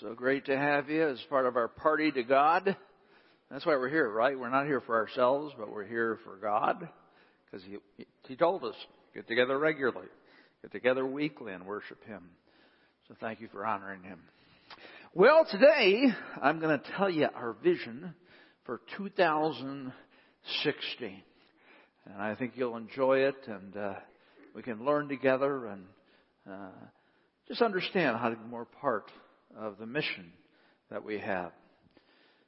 So great to have you as part of our party to God. That's why we're here, right? We're not here for ourselves, but we're here for God. Because he, he told us, get together regularly, get together weekly and worship Him. So thank you for honoring Him. Well, today I'm going to tell you our vision for 2016. And I think you'll enjoy it and uh, we can learn together and uh, just understand how to be more part of the mission that we have.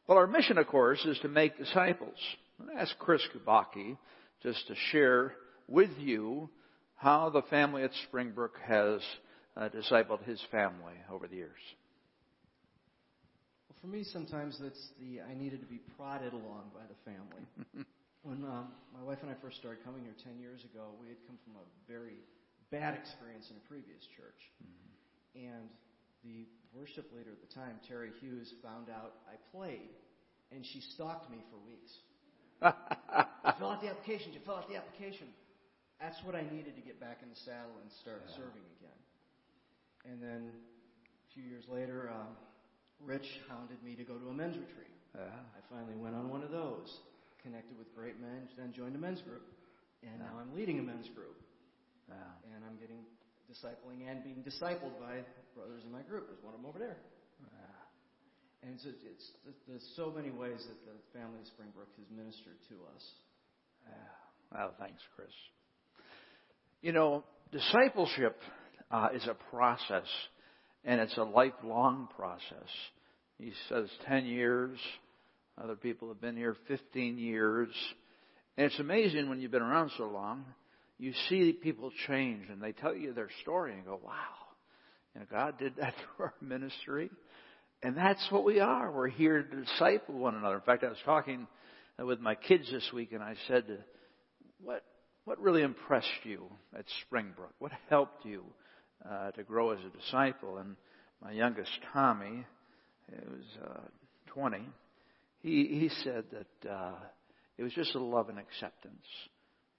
Well, our mission, of course, is to make disciples. I asked Chris Kubaki just to share with you how the family at Springbrook has uh, discipled his family over the years. Well, for me, sometimes that's the I needed to be prodded along by the family. when um, my wife and I first started coming here 10 years ago, we had come from a very bad experience in a previous church. Mm-hmm. And the worship leader at the time, Terry Hughes, found out I played, and she stalked me for weeks. fill out the application. You fill out the application. That's what I needed to get back in the saddle and start yeah. serving again. And then a few years later, uh, Rich hounded me to go to a men's retreat. Yeah. I finally went on one of those, connected with great men, then joined a men's group, and yeah. now I'm leading a men's group. And I'm getting discipling and being discipled by brothers in my group. There's one of them over there. And it's, it's, there's so many ways that the family of Springbrook has ministered to us. Well, thanks, Chris. You know, discipleship uh, is a process, and it's a lifelong process. He says 10 years. Other people have been here 15 years. And it's amazing when you've been around so long you see people change and they tell you their story and go, wow, you know, God did that through our ministry. And that's what we are. We're here to disciple one another. In fact, I was talking with my kids this week and I said, what, what really impressed you at Springbrook? What helped you uh, to grow as a disciple? And my youngest, Tommy, it was uh, 20, he, he said that uh, it was just a love and acceptance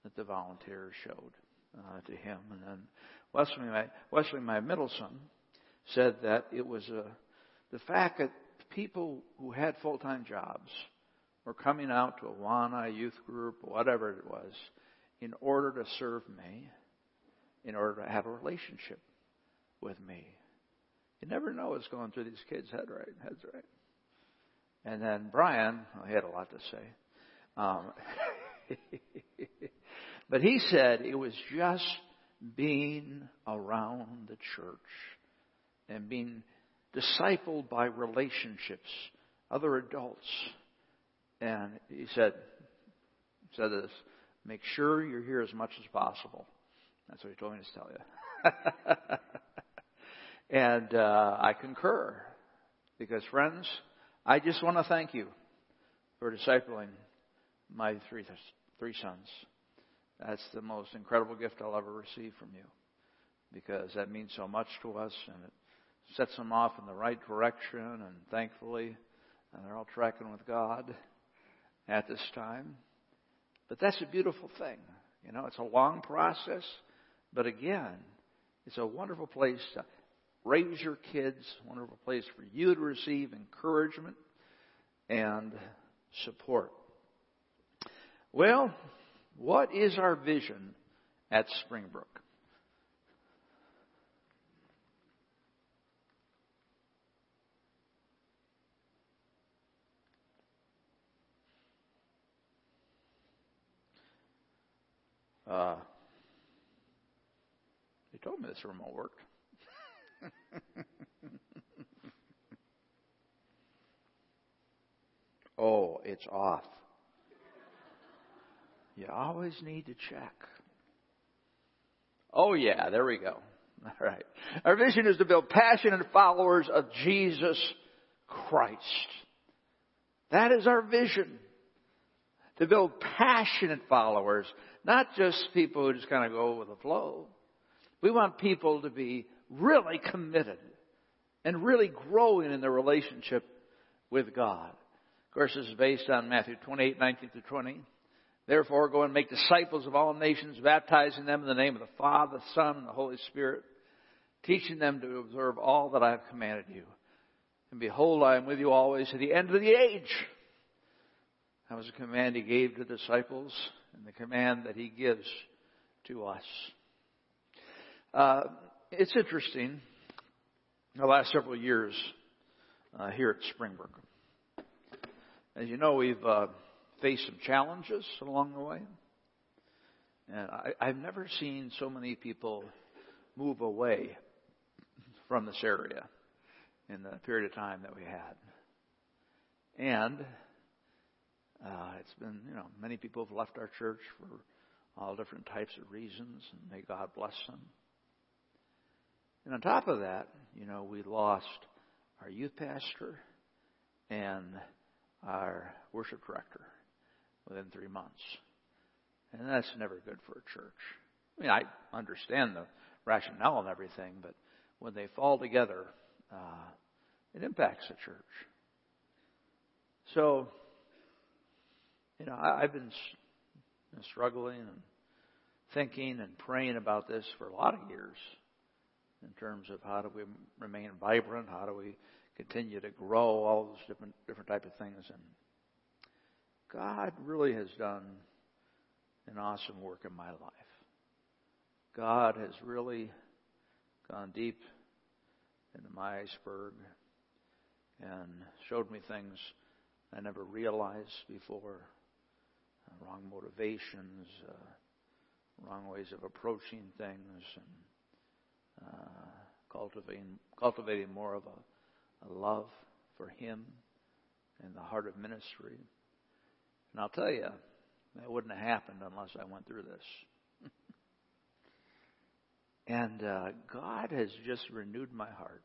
that the volunteers showed uh, to him. And then Wesley, my, Wesley, my middle son, said that it was uh, the fact that people who had full-time jobs were coming out to Awana youth group, whatever it was, in order to serve me, in order to have a relationship with me. You never know what's going through these kids' head right, heads right. And then Brian, well, he had a lot to say. Um, But he said it was just being around the church and being discipled by relationships, other adults. And he said, said this, make sure you're here as much as possible. That's what he told me to tell you. and uh, I concur. Because friends, I just want to thank you for discipling my three, three sons. That's the most incredible gift I'll ever receive from you because that means so much to us and it sets them off in the right direction and thankfully and they're all tracking with God at this time. But that's a beautiful thing. You know, it's a long process, but again, it's a wonderful place to raise your kids, wonderful place for you to receive encouragement and support. Well, what is our vision at Springbrook? Uh, they told me this remote worked. oh, it's off. You always need to check. Oh yeah, there we go. All right. Our vision is to build passionate followers of Jesus Christ. That is our vision. To build passionate followers, not just people who just kind of go with the flow. We want people to be really committed and really growing in their relationship with God. Of course, this is based on Matthew 28, 19 to 20. Therefore, go and make disciples of all nations, baptizing them in the name of the Father, the Son, and the Holy Spirit, teaching them to observe all that I have commanded you. And behold, I am with you always to the end of the age. That was a command he gave to the disciples and the command that he gives to us. Uh, it's interesting. The last several years uh, here at Springbrook, as you know, we've uh, faced some challenges along the way, and I, I've never seen so many people move away from this area in the period of time that we had. And uh, it's been, you know, many people have left our church for all different types of reasons, and may God bless them. And on top of that, you know, we lost our youth pastor and our worship director within three months. And that's never good for a church. I mean, I understand the rationale and everything, but when they fall together, uh, it impacts the church. So, you know, I, I've been struggling and thinking and praying about this for a lot of years in terms of how do we remain vibrant, how do we continue to grow, all those different different type of things. And God really has done an awesome work in my life. God has really gone deep into my iceberg and showed me things I never realized before. Uh, wrong motivations, uh, wrong ways of approaching things, and uh, cultivating cultivating more of a, a love for Him and the heart of ministry. And I'll tell you, that wouldn't have happened unless I went through this. and uh, God has just renewed my heart.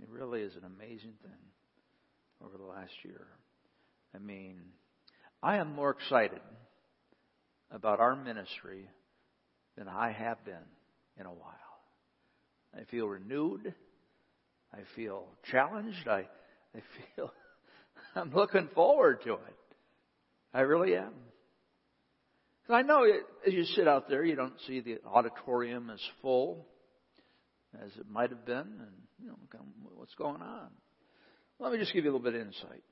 It really is an amazing thing over the last year. I mean, I am more excited about our ministry than I have been in a while. I feel renewed. I feel challenged. I, I feel I'm looking forward to it. I really am. And I know as you sit out there, you don't see the auditorium as full as it might have been, and you know what's going on. Let me just give you a little bit of insight.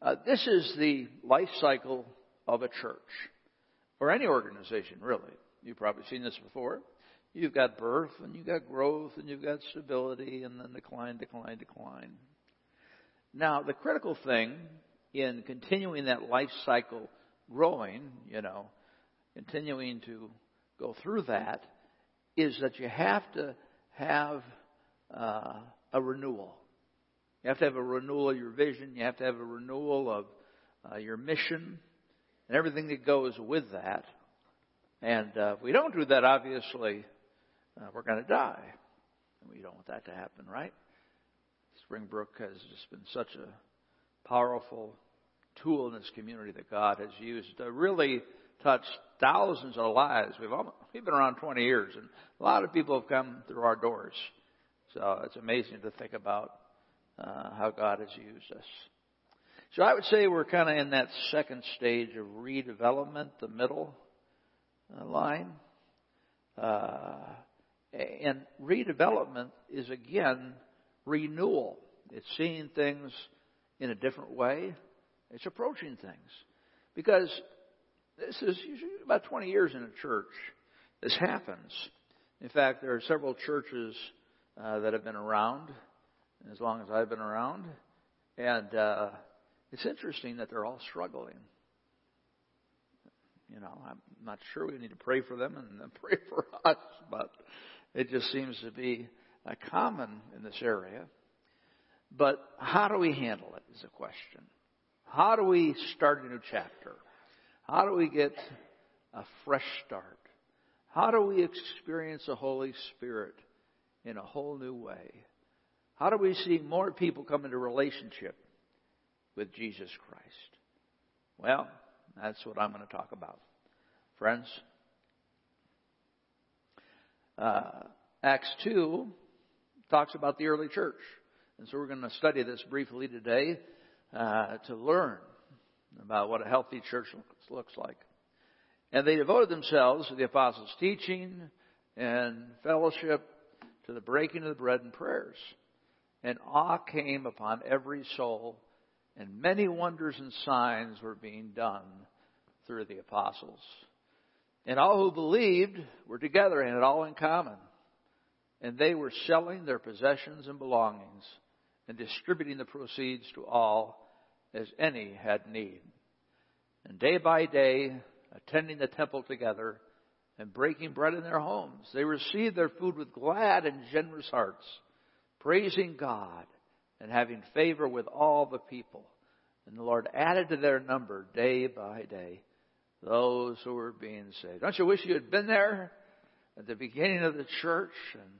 Uh, this is the life cycle of a church or any organization, really. You've probably seen this before. You've got birth, and you've got growth, and you've got stability, and then decline, decline, decline. Now, the critical thing in continuing that life cycle growing, you know, continuing to go through that, is that you have to have uh, a renewal. You have to have a renewal of your vision. You have to have a renewal of uh, your mission and everything that goes with that. And uh, if we don't do that, obviously, uh, we're going to die. And we don't want that to happen, right? Springbrook has just been such a powerful tool in this community that God has used to really touch thousands of lives. We've almost, we've been around 20 years, and a lot of people have come through our doors. So it's amazing to think about uh, how God has used us. So I would say we're kind of in that second stage of redevelopment, the middle uh, line. Uh, and redevelopment is again renewal. It's seeing things in a different way. It's approaching things. Because this is about 20 years in a church. This happens. In fact, there are several churches uh, that have been around as long as I've been around, and uh, it's interesting that they're all struggling. You know, I'm not sure we need to pray for them and pray for us, but it just seems to be a common in this area. But how do we handle it is a question. How do we start a new chapter? How do we get a fresh start? How do we experience the Holy Spirit in a whole new way? How do we see more people come into relationship with Jesus Christ? Well, that's what I'm going to talk about. Friends, uh, Acts 2 talks about the early church. And so we're going to study this briefly today uh, to learn about what a healthy church looks like. And they devoted themselves to the apostles' teaching and fellowship, to the breaking of the bread and prayers. and awe came upon every soul, and many wonders and signs were being done through the apostles. And all who believed were together and had all in common. And they were selling their possessions and belongings and distributing the proceeds to all as any had need. And day by day, attending the temple together and breaking bread in their homes, they received their food with glad and generous hearts, praising God and having favor with all the people. And the Lord added to their number day by day those who were being saved. Don't you wish you had been there at the beginning of the church and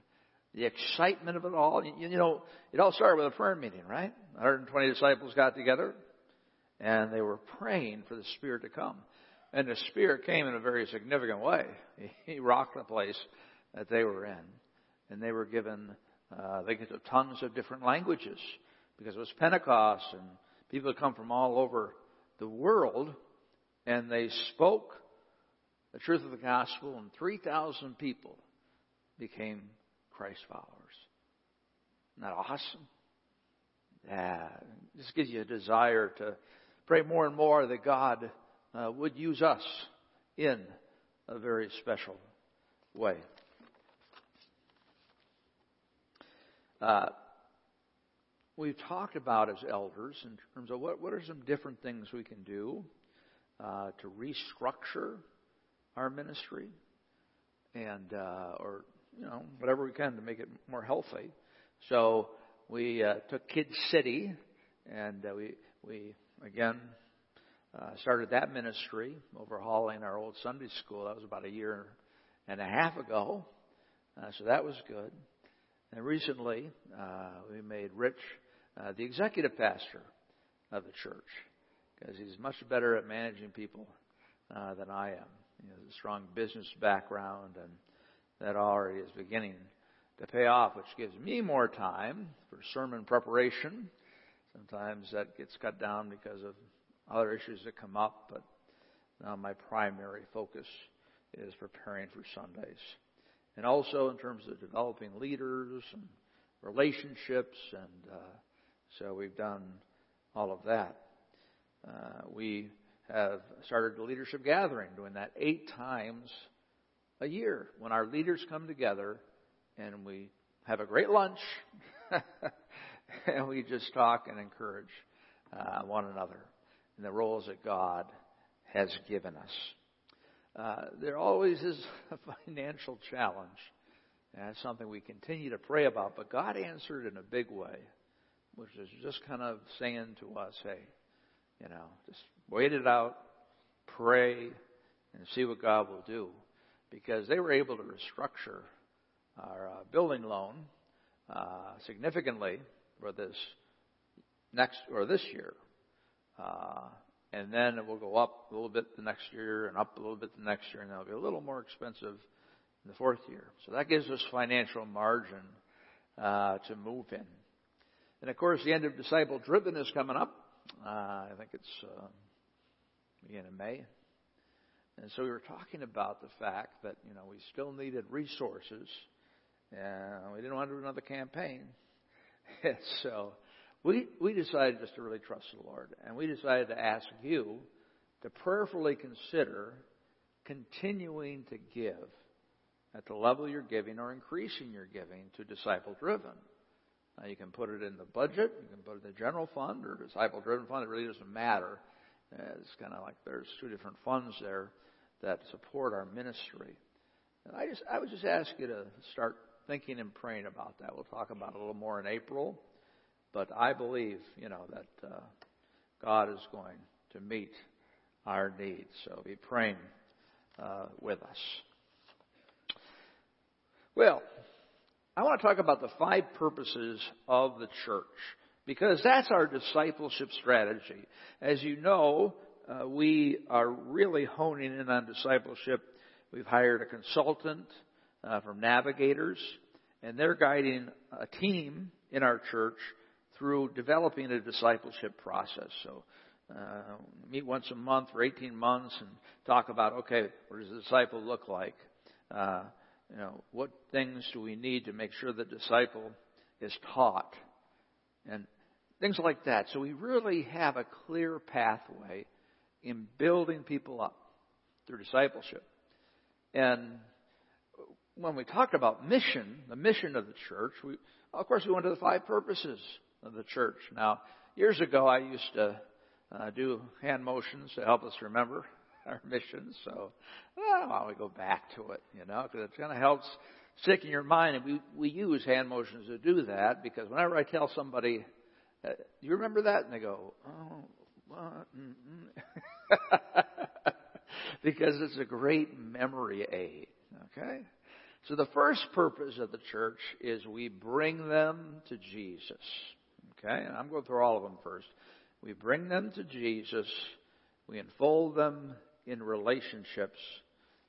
the excitement of it all? You, you know, it all started with a prayer meeting, right? 120 disciples got together and they were praying for the Spirit to come. And the Spirit came in a very significant way. He rocked the place that they were in. And they were given, uh, they get tongues of different languages because it was Pentecost and people had come from all over the world and they spoke the truth of the gospel and 3,000 people became Christ followers. Isn't that awesome? Yeah, this gives you a desire to pray more and more that God uh, would use us in a very special way. Uh, we've talked about as elders in terms of what, what are some different things we can do uh, to restructure our ministry and uh, or you know whatever we can to make it more healthy. So we uh, took Kid City and uh, we we again uh, started that ministry, overhauling our old Sunday school. That was about a year and a half ago. Uh, so that was good. And recently, uh, we made Rich uh, the executive pastor of the church because he's much better at managing people uh, than I am. He has a strong business background, and that already is beginning to pay off, which gives me more time for sermon preparation. Sometimes that gets cut down because of other issues that come up, but now my primary focus is preparing for Sundays. And also in terms of developing leaders and relationships, and uh, so we've done all of that. Uh, we have started a leadership gathering, doing that eight times a year when our leaders come together and we have a great lunch and we just talk and encourage uh, one another in the roles that God has given us. Uh, there always is a financial challenge. And that's something we continue to pray about. But God answered in a big way, which is just kind of saying to us, hey, you know, just wait it out, pray, and see what God will do. Because they were able to restructure our uh, building loan uh, significantly for this next or this year. Uh, and then it will go up a little bit the next year and up a little bit the next year, and that'll be a little more expensive in the fourth year. So that gives us financial margin uh, to move in. And of course, the end of disciple driven is coming up. Uh, I think it's uh, beginning of May. And so we were talking about the fact that you know we still needed resources, and we didn't want to do another campaign. And so we, we decided just to really trust the Lord. And we decided to ask you to prayerfully consider continuing to give at the level you're giving or increasing your giving to disciple driven. Now you can put it in the budget, you can put it in the general fund or disciple driven fund, it really doesn't matter. Uh, it's kind of like there's two different funds there that support our ministry. And I just I would just ask you to start thinking and praying about that. We'll talk about it a little more in April. But I believe, you know, that uh, God is going to meet our needs. So be praying uh, with us. Well, I want to talk about the five purposes of the church because that's our discipleship strategy. As you know, uh, we are really honing in on discipleship. We've hired a consultant uh, from Navigators, and they're guiding a team in our church through developing a discipleship process. So, uh, meet once a month for 18 months and talk about, okay, what does a disciple look like? Uh, you know, what things do we need to make sure the disciple is taught and things like that. So we really have a clear pathway in building people up through discipleship. And when we talk about mission, the mission of the church, we, of course, we went to the five purposes of the church. Now, years ago, I used to uh, do hand motions to help us remember our mission. So, well, why don't we go back to it, you know, because it kind of helps stick in your mind. And we, we use hand motions to do that because whenever I tell somebody, uh, do you remember that? And they go, oh? because it's a great memory aid. Okay? So the first purpose of the church is we bring them to Jesus. Okay? And I'm going through all of them first. We bring them to Jesus. We enfold them in relationships.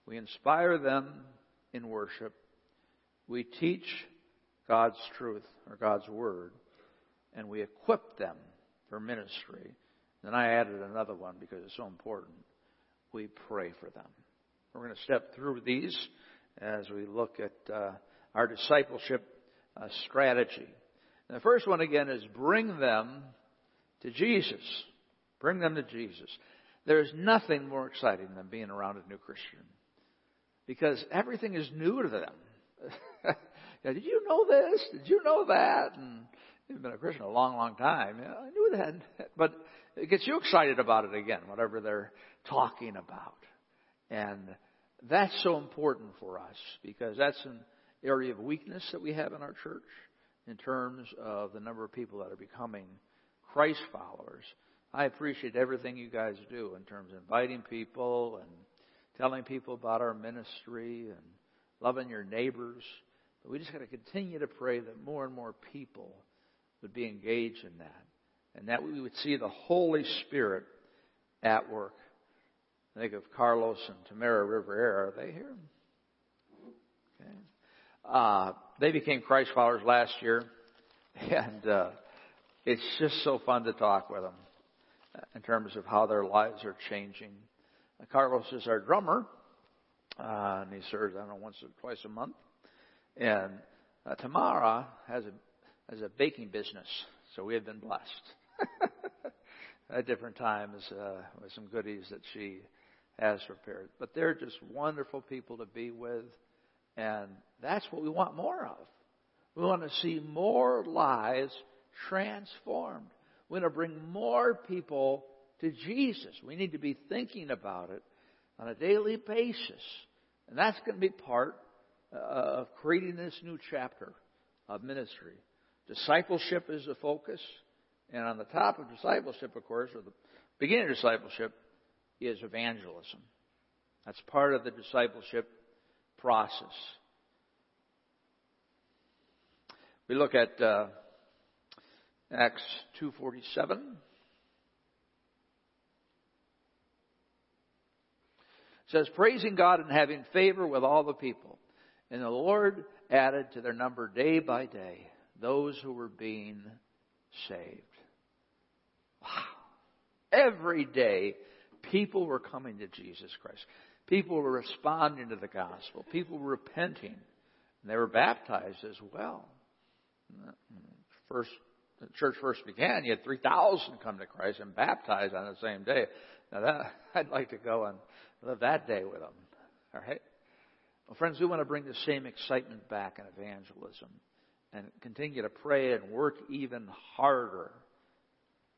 We inspire them in worship. We teach God's truth or God's word. And we equip them for ministry. Then I added another one because it's so important. We pray for them. We're going to step through these as we look at uh, our discipleship uh, strategy. And the first one again is bring them to Jesus. Bring them to Jesus. There is nothing more exciting than being around a new Christian because everything is new to them. did you know this? Did you know that? And you've been a Christian a long, long time. Yeah, I knew that, but it gets you excited about it again, whatever they're talking about. And that's so important for us because that's an area of weakness that we have in our church in terms of the number of people that are becoming Christ followers. I appreciate everything you guys do in terms of inviting people and telling people about our ministry and loving your neighbors. But we just got to continue to pray that more and more people would be engaged in that and that we would see the Holy Spirit at work. Think of Carlos and Tamara Rivera. Are they here? Okay. Uh, they became Christ followers last year, and uh, it's just so fun to talk with them in terms of how their lives are changing. Uh, Carlos is our drummer, uh, and he serves I don't know once or twice a month. And uh, Tamara has a has a baking business, so we have been blessed at different times uh, with some goodies that she has prepared. But they're just wonderful people to be with, and that's what we want more of. We want to see more lives transformed. We want to bring more people to Jesus. We need to be thinking about it on a daily basis. And that's going to be part uh, of creating this new chapter of ministry. Discipleship is the focus. And on the top of discipleship, of course, or the beginning of discipleship, is evangelism. That's part of the discipleship process. We look at uh, Acts 2:47. It says, praising God and having favor with all the people. And the Lord added to their number day by day those who were being saved. Wow. Every day People were coming to Jesus Christ. People were responding to the gospel. People were repenting. And they were baptized as well. First, the church first began, you had 3,000 come to Christ and baptized on the same day. Now that, I'd like to go and live that day with them. All right? Well, friends, we want to bring the same excitement back in evangelism and continue to pray and work even harder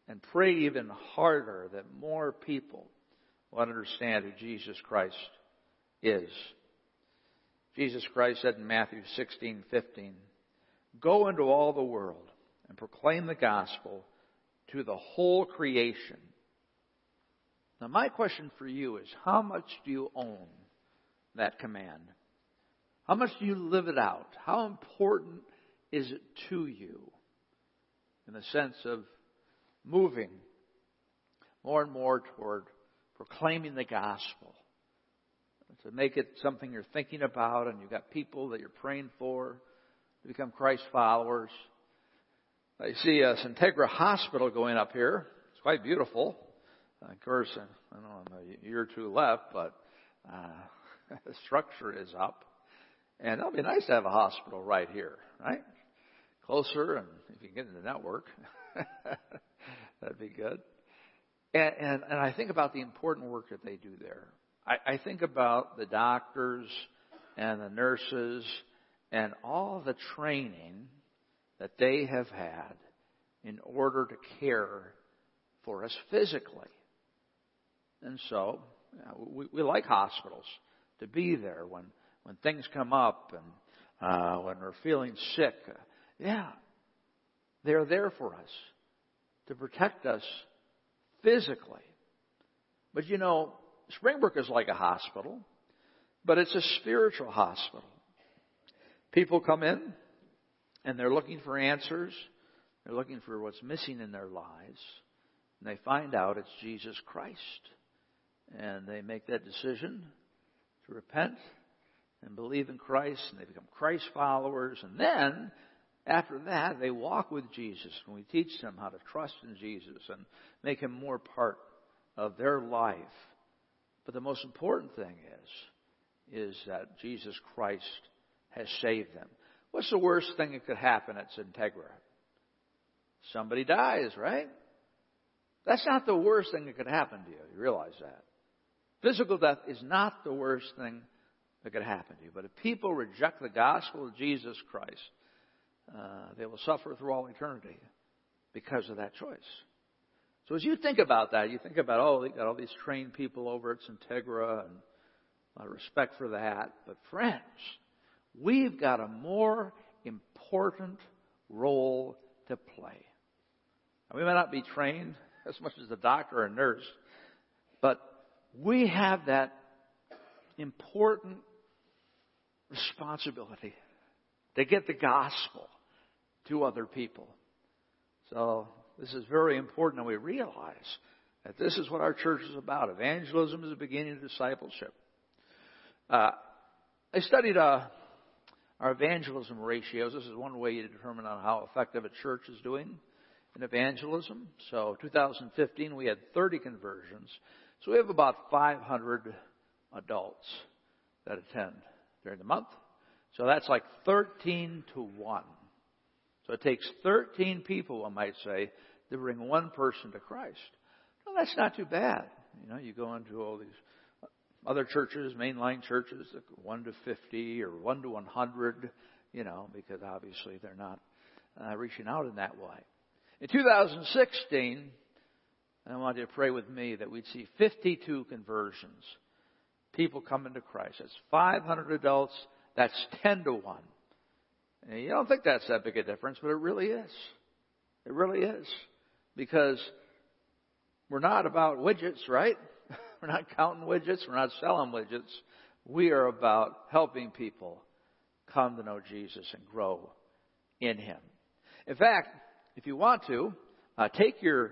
and pray even harder that more people will understand who Jesus Christ is. Jesus Christ said in Matthew 16:15, "Go into all the world and proclaim the gospel to the whole creation." Now my question for you is, how much do you own that command? How much do you live it out? How important is it to you in the sense of moving more and more toward proclaiming the gospel. To make it something you're thinking about and you've got people that you're praying for to become Christ followers. I see a Centegra Hospital going up here. It's quite beautiful. Of course, I don't know, I'm a year or two left, but uh, the structure is up. And it'll be nice to have a hospital right here, right? Closer, and if you can get in the network, that'd be good. And, and, and I think about the important work that they do there. I, I think about the doctors and the nurses and all the training that they have had in order to care for us physically. And so, we, we like hospitals to be there when, when things come up and uh, when we're feeling sick. Yeah, they're there for us to protect us physically. But you know, Springbrook is like a hospital, but it's a spiritual hospital. People come in and they're looking for answers. They're looking for what's missing in their lives. And they find out it's Jesus Christ. And they make that decision to repent and believe in Christ and they become Christ followers. And then, after that, they walk with Jesus and we teach them how to trust in Jesus and make him more part of their life. But the most important thing is, is that Jesus Christ has saved them. What's the worst thing that could happen at Integra? Somebody dies, right? That's not the worst thing that could happen to you. You realize that. Physical death is not the worst thing that could happen to you. But if people reject the gospel of Jesus Christ, uh, they will suffer through all eternity because of that choice. So as you think about that, you think about, oh, they got all these trained people over at Integra and a lot of respect for that. But friends, we've got a more important role to play. And we may not be trained as much as a doctor or a nurse, but we have that important responsibility to get the gospel to other people. So this is very important and we realize that this is what our church is about. Evangelism is the beginning of discipleship. Uh, I studied uh, our evangelism ratios. This is one way you determine on how effective a church is doing in evangelism. So 2015 we had 30 conversions. So we have about 500 adults that attend during the month. So that's like 13 to 1. So it takes 13 people, I might say, to bring one person to Christ. Well, that's not too bad. You know, you go into all these other churches, mainline churches, 1 to 50 or 1 to 100, you know, because obviously they're not uh, reaching out in that way. In 2016, I want you to pray with me that we'd see 52 conversions. People coming to Christ. That's 500 adults. That's 10 to 1. And you don't think that's that big a difference, but it really is. It really is. Because we're not about widgets, right? We're not counting widgets. We're not selling widgets. We are about helping people come to know Jesus and grow in Him. In fact, if you want to, uh, take your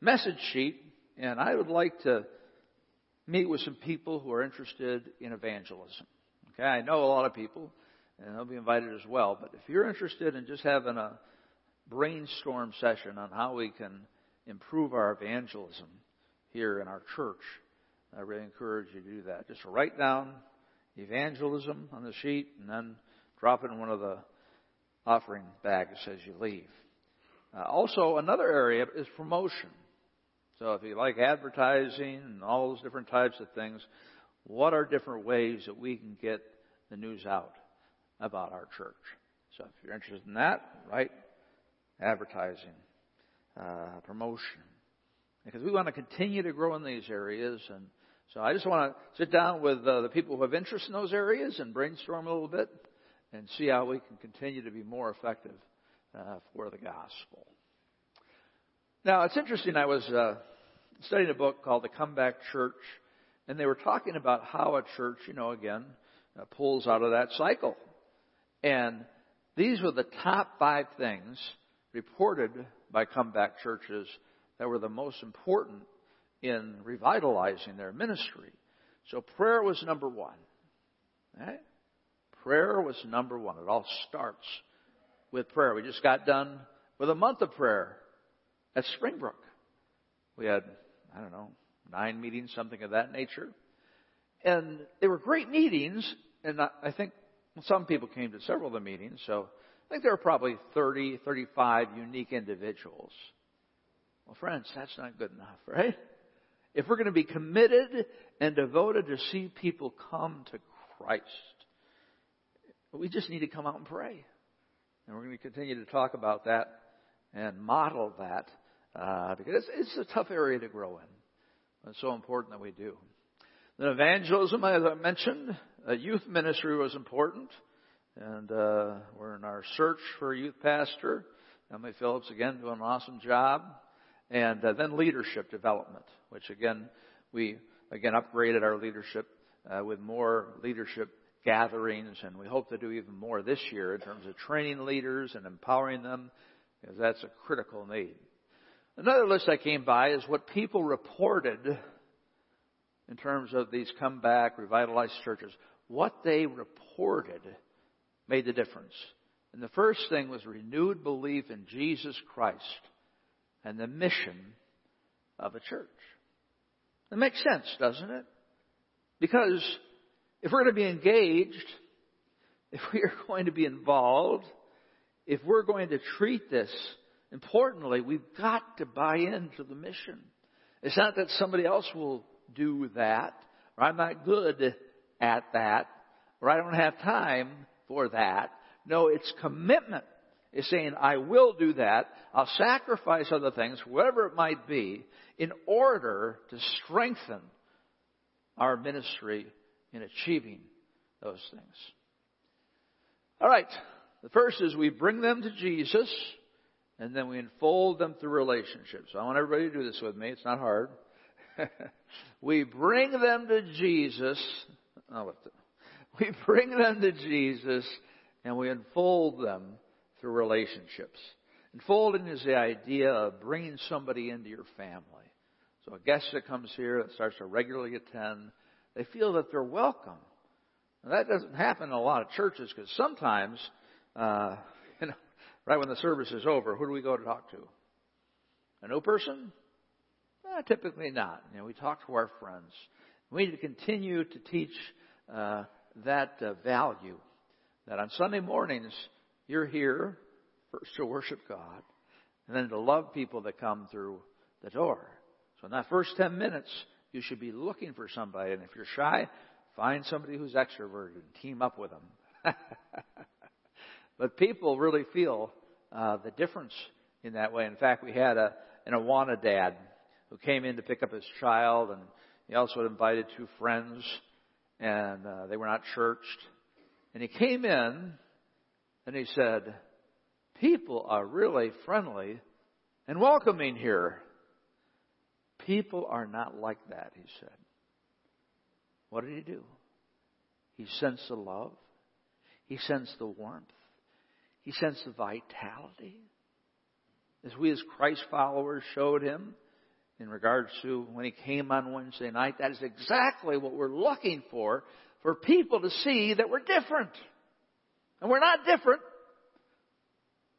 message sheet and I would like to meet with some people who are interested in evangelism. Okay, I know a lot of people, and they'll be invited as well. But if you're interested in just having a brainstorm session on how we can improve our evangelism here in our church, I really encourage you to do that. Just write down evangelism on the sheet and then drop it in one of the offering bags as you leave. Uh, also, another area is promotion. So if you like advertising and all those different types of things, what are different ways that we can get the news out about our church? So if you're interested in that, right? Advertising, uh, promotion. Because we want to continue to grow in these areas and so I just want to sit down with uh, the people who have interest in those areas and brainstorm a little bit and see how we can continue to be more effective uh, for the gospel. Now, it's interesting. I was uh, studying a book called The Comeback Church, and they were talking about how a church, you know, again, uh, pulls out of that cycle. And these were the top five things reported by comeback churches that were the most important in revitalizing their ministry. So prayer was number one. Right? Prayer was number one. It all starts with prayer. We just got done with a month of prayer at Springbrook. We had, I don't know, nine meetings, something of that nature. And they were great meetings, and I think some people came to several of the meetings, so I think there are probably 30, 35 unique individuals. Well, friends, that's not good enough, right? If we're going to be committed and devoted to see people come to Christ, we just need to come out and pray. And we're going to continue to talk about that and model that uh, because it's, it's a tough area to grow in. It's so important that we do. Then evangelism, as I mentioned, a youth ministry was important. And uh, we're in our search for a youth pastor. Emily Phillips, again, doing an awesome job. And uh, then leadership development, which again, we again upgraded our leadership uh, with more leadership gatherings, and we hope to do even more this year in terms of training leaders and empowering them, because that's a critical need. Another list I came by is what people reported in terms of these comeback, revitalized churches. What they reported made the difference. And the first thing was renewed belief in Jesus Christ and the mission of a church. It makes sense, doesn't it? Because if we're going to be engaged, if we are going to be involved, if we're going to treat this importantly, we've got to buy into the mission. It's not that somebody else will do that, or I'm not good at that, or I don't have time for that. No, it's commitment. It's saying, I will do that. I'll sacrifice other things, whatever it might be, in order to strengthen our ministry in achieving those things. All right. The first is we bring them to Jesus and then we unfold them through relationships. I want everybody to do this with me. It's not hard. we bring them to Jesus. We bring them to Jesus and we unfold them through relationships. Unfolding is the idea of bringing somebody into your family. So a guest that comes here that starts to regularly attend, they feel that they're welcome. Now, that doesn't happen in a lot of churches because sometimes, uh, right when the service is over, who do we go to talk to? A new person? Eh, typically not. You know, we talk to our friends. We need to continue to teach uh, that uh, value. That on Sunday mornings, you're here first to worship God, and then to love people that come through the door. So in that first 10 minutes, you should be looking for somebody. And if you're shy, find somebody who's extroverted and team up with them. but people really feel uh, the difference in that way. In fact, we had a, an Awana dad who came in to pick up his child, and he also had invited two friends and uh, they were not churched. And he came in and he said, People are really friendly and welcoming here. People are not like that, he said. What did he do? He sensed the love. He sensed the warmth. He sensed the vitality. As we as Christ followers showed him, in regards to when he came on Wednesday night. That is exactly what we're looking for, for people to see that we're different. And we're not different.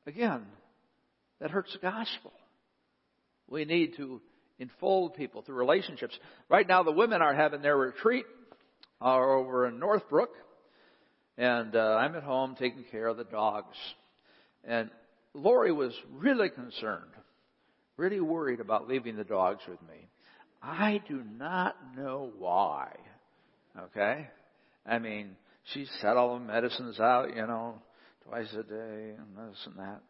Again, that hurts the gospel. We need to enfold people through relationships. Right now, the women are having their retreat uh, over in Northbrook, and uh, I'm at home taking care of the dogs. And Lori was really concerned really worried about leaving the dogs with me. I do not know why. Okay? I mean, she set all the medicines out, you know, twice a day and this and that.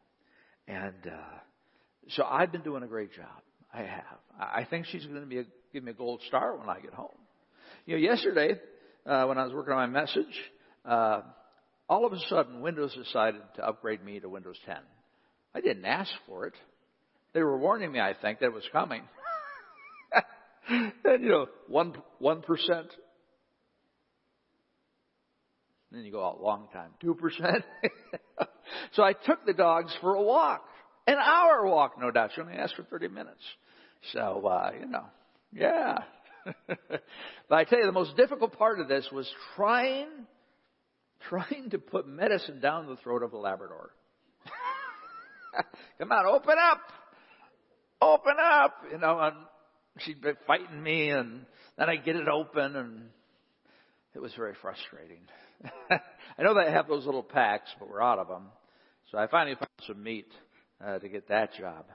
And uh, so I've been doing a great job. I have. I think she's going to be a, give me a gold star when I get home. You know, yesterday uh, when I was working on my message, uh, all of a sudden Windows decided to upgrade me to Windows 10. I didn't ask for it. They were warning me, I think, that it was coming. and you know, one percent. Then you go out a long time, two percent. so I took the dogs for a walk, an hour walk, no doubt. She only asked for thirty minutes. So uh, you know, yeah. but I tell you, the most difficult part of this was trying, trying to put medicine down the throat of a Labrador. Come on, open up open up, you know, and she'd be fighting me and then I get it open and it was very frustrating. I know they have those little packs, but we're out of them. So I finally found some meat uh, to get that job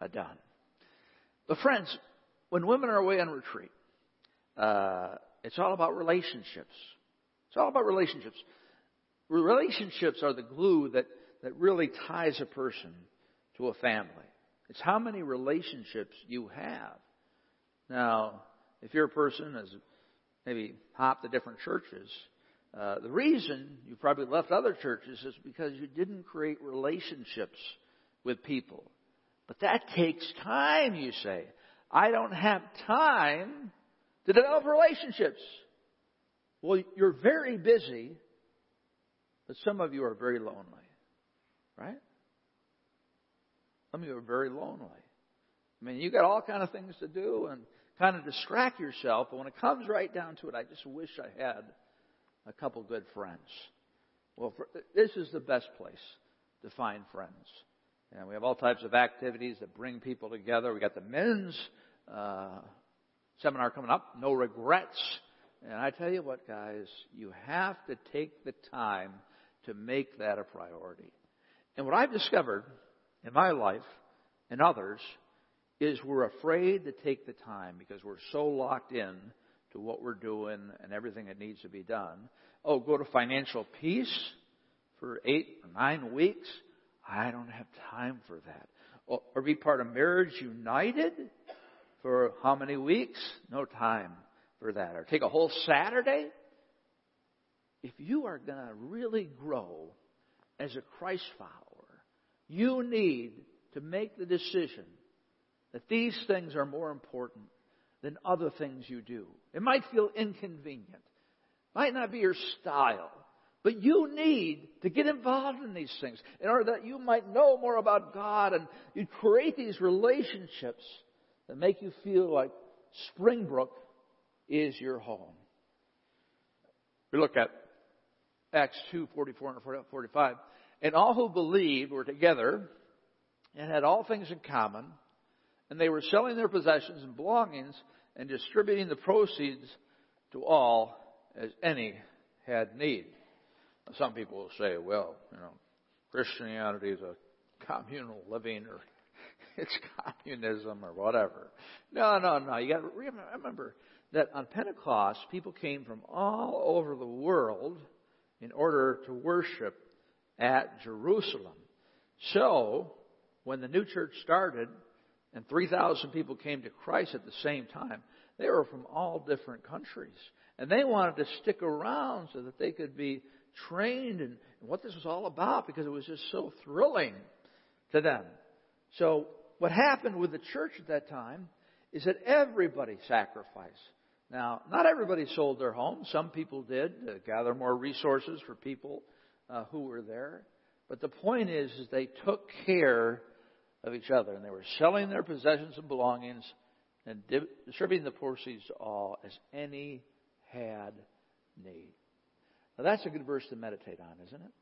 uh, done. But friends, when women are away on retreat, uh, it's all about relationships. It's all about relationships. Relationships are the glue that, that really ties a person to a family. It's how many relationships you have. Now, if you're a person has maybe hopped to different churches, uh, the reason you probably left other churches is because you didn't create relationships with people. But that takes time, you say. I don't have time to develop relationships. Well, you're very busy, but some of you are very lonely, right? Some of you are very lonely. I mean, you got all kind of things to do and kind of distract yourself, but when it comes right down to it, I just wish I had a couple good friends. Well, for, this is the best place to find friends. And we have all types of activities that bring people together. We got the men's uh, seminar coming up, no regrets. And I tell you what, guys, you have to take the time to make that a priority. And what I've discovered in my life and others is we're afraid to take the time because we're so locked in to what we're doing and everything that needs to be done. Oh, go to financial peace for eight or nine weeks? I don't have time for that. Or, or be part of Marriage United for how many weeks? No time for that. Or take a whole Saturday? If you are going to really grow as a Christ follower, you need to make the decision that these things are more important than other things you do. It might feel inconvenient, might not be your style, but you need to get involved in these things in order that you might know more about God and you create these relationships that make you feel like Springbrook is your home. We look at Acts 2, 44 and 45. And all who believed were together and had all things in common, and they were selling their possessions and belongings and distributing the proceeds to all as any had need. Some people will say, well, you know, Christianity is a communal living or it's communism or whatever. No, no, no. You got to remember that on Pentecost, people came from all over the world in order to worship at Jerusalem. So, when the new church started and 3,000 people came to Christ at the same time, they were from all different countries. And they wanted to stick around so that they could be trained in what this was all about because it was just so thrilling to them. So, what happened with the church at that time is that everybody sacrificed. Now, not everybody sold their home. Some people did to gather more resources for people uh, who were there. But the point is, is they took care of each other, and they were selling their possessions and belongings and distributing the proceeds to all as any had need. Now that's a good verse to meditate on, isn't it?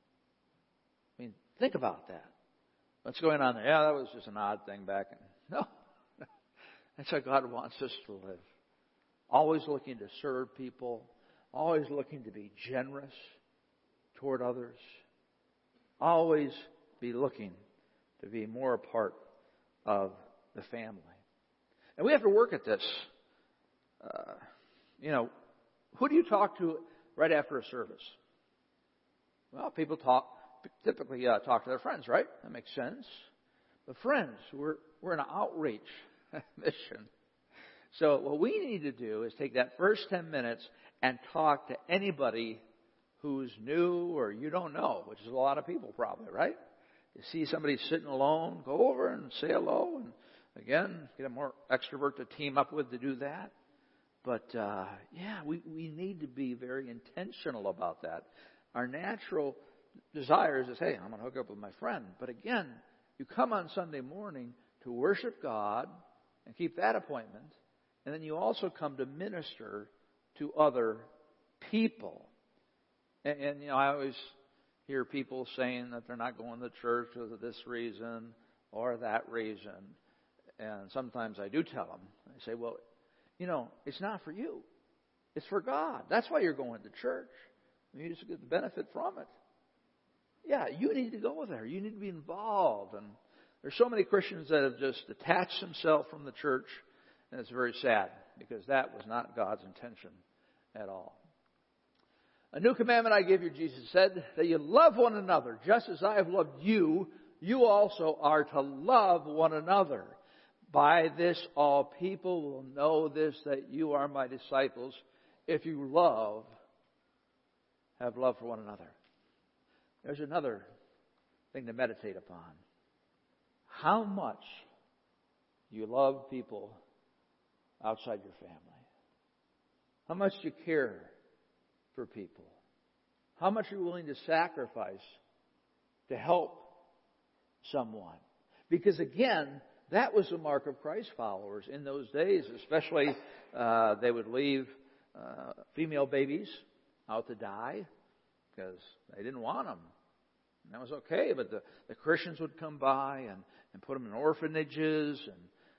I mean, think about that. What's going on there? Yeah, that was just an odd thing back in. No. That's how God wants us to live. Always looking to serve people, always looking to be generous toward others, always be looking to be more a part of the family. And we have to work at this. Uh, you know, who do you talk to right after a service? Well, people talk typically uh, talk to their friends, right? That makes sense. But friends, we're we're an outreach mission. So what we need to do is take that first 10 minutes and talk to anybody who's new or you don't know, which is a lot of people probably, right? You see somebody sitting alone, go over and say hello and again, get a more extrovert to team up with to do that. But uh, yeah, we, we need to be very intentional about that. Our natural desire is say, I'm going to hook up with my friend. But again, you come on Sunday morning to worship God and keep that appointment. And then you also come to minister to other people. And, and you know, I always hear people saying that they're not going to church for this reason or that reason. And sometimes I do tell them, I say, well, you know, it's not for you. It's for God. That's why you're going to church. You just get the benefit from it. yeah, you need to go there. You need to be involved. And there's so many Christians that have just detached themselves from the church, and it's very sad because that was not God's intention at all. A new commandment I give you, Jesus said, that you love one another just as I have loved you. You also are to love one another. By this all people will know this that you are my disciples if you love, have love for one another. There's another thing to meditate upon. How much you love people outside your family. How much you care for people. How much are you're willing to sacrifice to help someone. Because again, that was the mark of Christ followers in those days, especially uh, they would leave uh, female babies out to die because they didn't want them. And that was okay, but the, the Christians would come by and, and put them in orphanages, and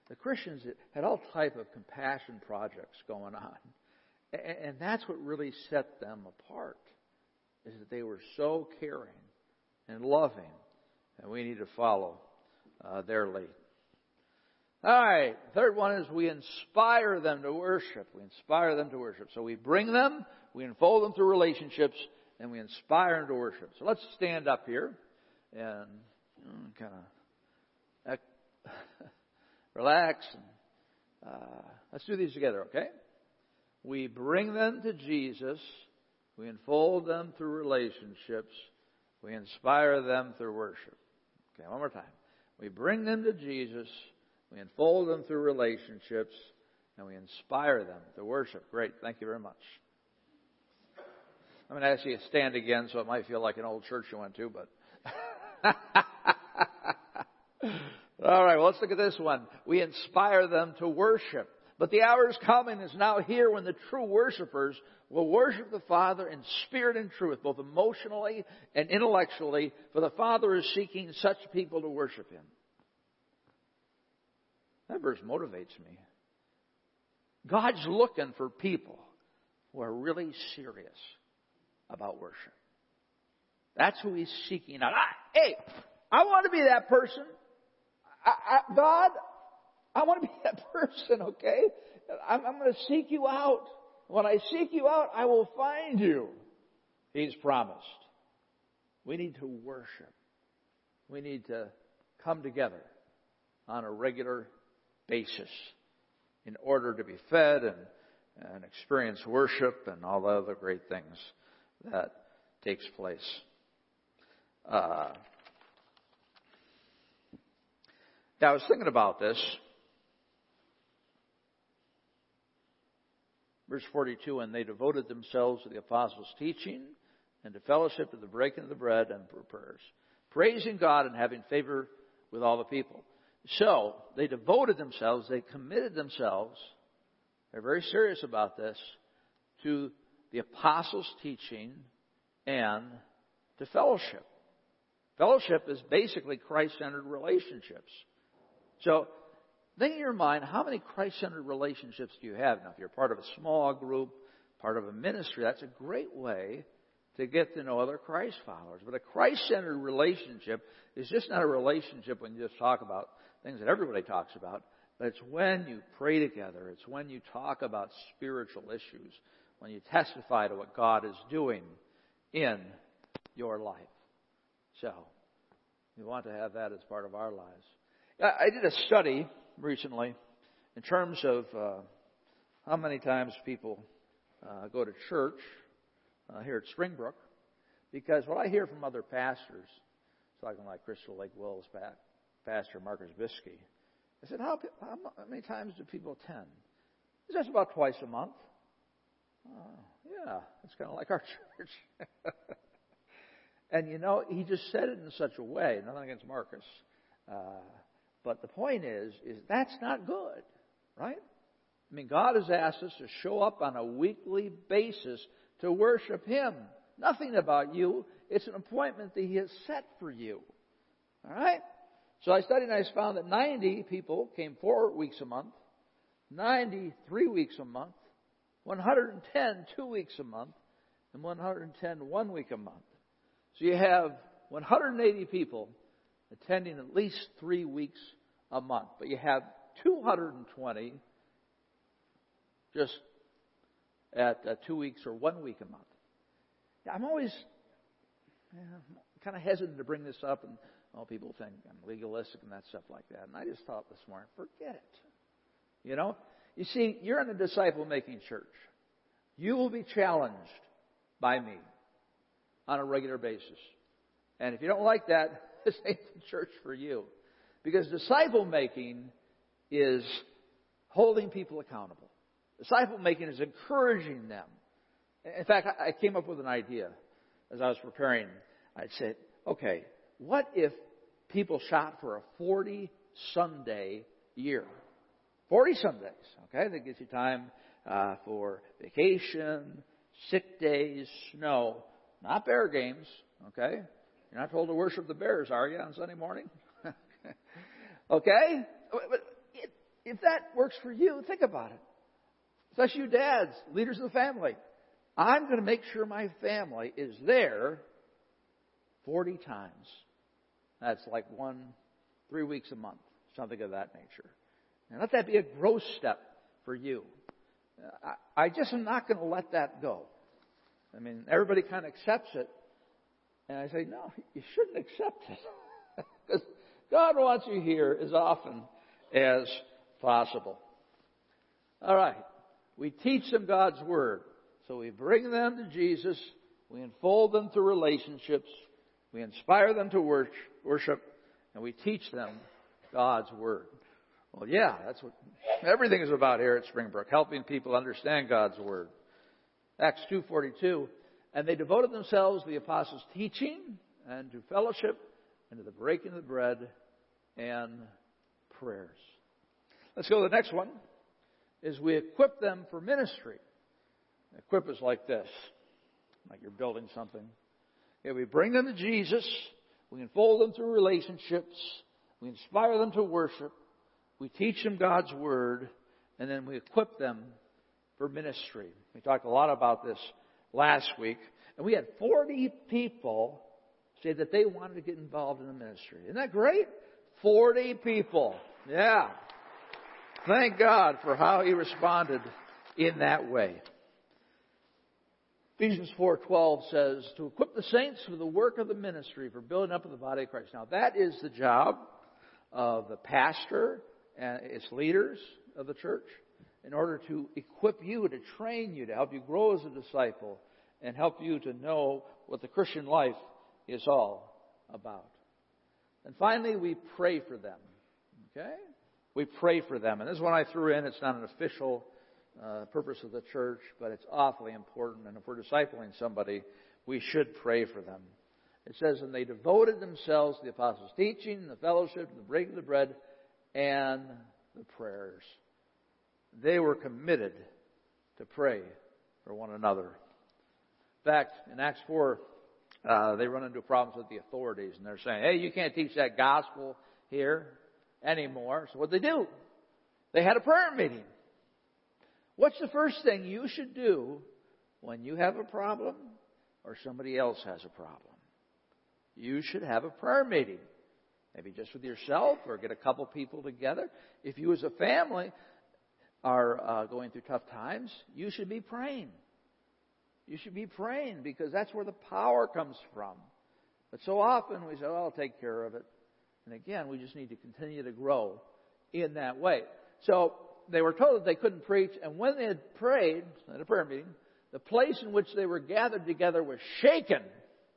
the Christians had all type of compassion projects going on. And, that's what really set them apart, is that they were so caring and loving, and we need to follow uh, their lead. All right. Third one is we inspire them to worship. We inspire them to worship. So we bring them, we unfold them through relationships, and we inspire them to worship. So let's stand up here and kind of relax. And, uh, let's do these together, okay? We bring them to Jesus. We unfold them through relationships. We inspire them through worship. Okay, one more time. We bring them to Jesus. We unfold them through relationships and we inspire them to worship. Great. Thank you very much. I'm going to ask you to stand again so it might feel like an old church you went to, but. All right, well, let's look at this one. We inspire them to worship. But the hour is coming, is now here, when the true worshipers will worship the Father in spirit and truth, both emotionally and intellectually, for the Father is seeking such people to worship Him. That verse motivates me. God's looking for people who are really serious about worship. That's who He's seeking out. I, hey, I want to be that person. I, I, God, I want to be that person, okay? I'm, I'm going to seek you out. When I seek you out, I will find you. He's promised. We need to worship. We need to come together on a regular basis in order to be fed and, and experience worship and all the other great things that takes place. Uh, yeah, I was thinking about this. Verse 42, and they devoted themselves to the apostles' teaching and to fellowship, to the breaking of the bread and prayers, praising God and having favor with all the people. So, they devoted themselves, they committed themselves, they're very serious about this, to the apostles' teaching and to fellowship. Fellowship is basically Christ-centered relationships. So, think in your mind, how many Christ-centered relationships do you have? Now, if you're part of a small group, part of a ministry, that's a great way to get to know other Christ followers. But a Christ-centered relationship is just not a relationship when you just talk about things that everybody talks about, but it's when you pray together. It's when you talk about spiritual issues, when you testify to what God is doing in your life. So, we want to have that as part of our lives. I did a study recently in terms of uh, how many times people uh, go to church uh, here at Springbrook, because what I hear from other pastors, talking like Crystal Lake Wills Pastor Marcus Biskey. I said, how, how, many times do people attend? He says, about twice a month. Oh, yeah, it's kind of like our church. and you know, he just said it in such a way, nothing against Marcus. Uh, but the point is, is that's not good, right? I mean, God has asked us to show up on a weekly basis to worship Him. Nothing about you. It's an appointment that He has set for you. All right? So I studied and I found that 90 people came four weeks a month, 93 weeks a month, 110 two weeks a month, and 110 one week a month. So you have 180 people attending at least three weeks a month, but you have 220 just at uh, two weeks or one week a month. I'm always kind of hesitant to bring this up, and oh, people think I'm legalistic and that stuff like that. And I just thought this morning, forget it. You know, you see, you're in a disciple-making church. You will be challenged by me on a regular basis. And if you don't like that, this ain't the church for you. Because disciple making is holding people accountable. Disciple making is encouraging them. In fact, I came up with an idea as I was preparing. I said, okay, what if people shot for a 40 Sunday year? 40 Sundays, okay? That gives you time uh, for vacation, sick days, snow, not bear games, okay? You're not told to worship the bears, are you, on Sunday morning? Okay? If that works for you, think about it. Especially you dads, leaders of the family. I'm going to make sure my family is there 40 times. That's like one, three weeks a month, something of that nature. And let that be a growth step for you. I, I just am not going to let that go. I mean, everybody kind of accepts it. And I say, no, you shouldn't accept it. Because God wants you here as often as possible. All right. We teach them God's Word. So we bring them to Jesus. We unfold them through relationships. We inspire them to worship. And we teach them God's Word. Well, yeah, that's what everything is about here at Springbrook, helping people understand God's Word. Acts 2.42, and they devoted themselves to the apostles' teaching and to fellowship and to the breaking of the bread and prayers. Let's go to the next one. Is we equip them for ministry. Equip is like this, like you're building something. Okay, we bring them to Jesus. We unfold them through relationships. We inspire them to worship. We teach them God's Word. And then we equip them for ministry. We talked a lot about this last week. And we had 40 people say that they wanted to get involved in the ministry. Isn't that great? 40 people. Yeah. Thank God for how he responded in that way. Ephesians 4:12 says to equip the saints for the work of the ministry for building up of the body of Christ. Now that is the job of the pastor and its leaders of the church in order to equip you, to train you, to help you grow as a disciple, and help you to know what the Christian life is all about. And finally, we pray for them. Okay? We pray for them. And this is one I threw in. It's not an official uh, purpose of the church, but it's awfully important. And if we're discipling somebody, we should pray for them. It says, and they devoted themselves to the apostles' teaching, the fellowship, the breaking of the bread, and the prayers. They were committed to pray for one another. In fact, in Acts 4, uh, they run into problems with the authorities, and they're saying, hey, you can't teach that gospel here anymore. So what they do? They had a prayer meeting. What's the first thing you should do when you have a problem or somebody else has a problem? You should have a prayer meeting. Maybe just with yourself or get a couple people together. If you as a family are uh, going through tough times, you should be praying. You should be praying because that's where the power comes from. But so often we say, oh, I'll take care of it. And again, we just need to continue to grow in that way. So they were told that they couldn't preach, and when they had prayed at a prayer meeting, the place in which they were gathered together was shaken.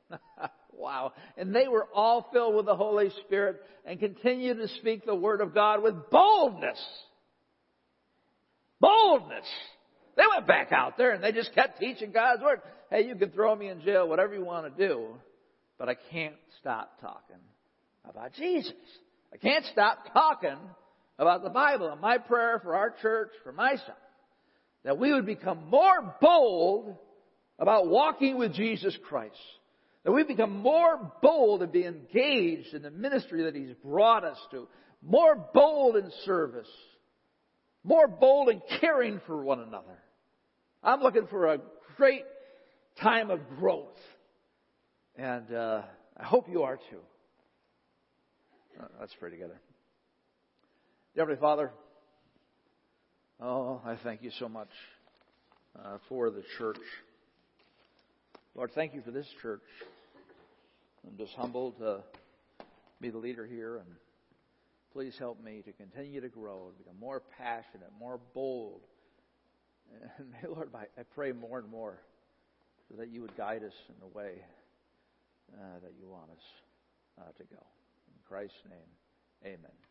wow. And they were all filled with the Holy Spirit and continued to speak the Word of God with boldness. Boldness. They went back out there and they just kept teaching God's Word. Hey, you can throw me in jail, whatever you want to do, but I can't stop talking about Jesus. I can't stop talking about the Bible. And my prayer for our church, for myself, that we would become more bold about walking with Jesus Christ. That we become more bold and be engaged in the ministry that He's brought us to. More bold in service more bold in caring for one another. I'm looking for a great time of growth. And uh, I hope you are too. Uh, let's pray together. Heavenly Father, oh, I thank you so much uh, for the church. Lord, thank you for this church. I'm just humbled to be the leader here, and please help me to continue to grow, to become more passionate, more bold. And may, Lord, I pray more and more so that you would guide us in the way uh, that you want us uh, to go. In Christ's name, amen.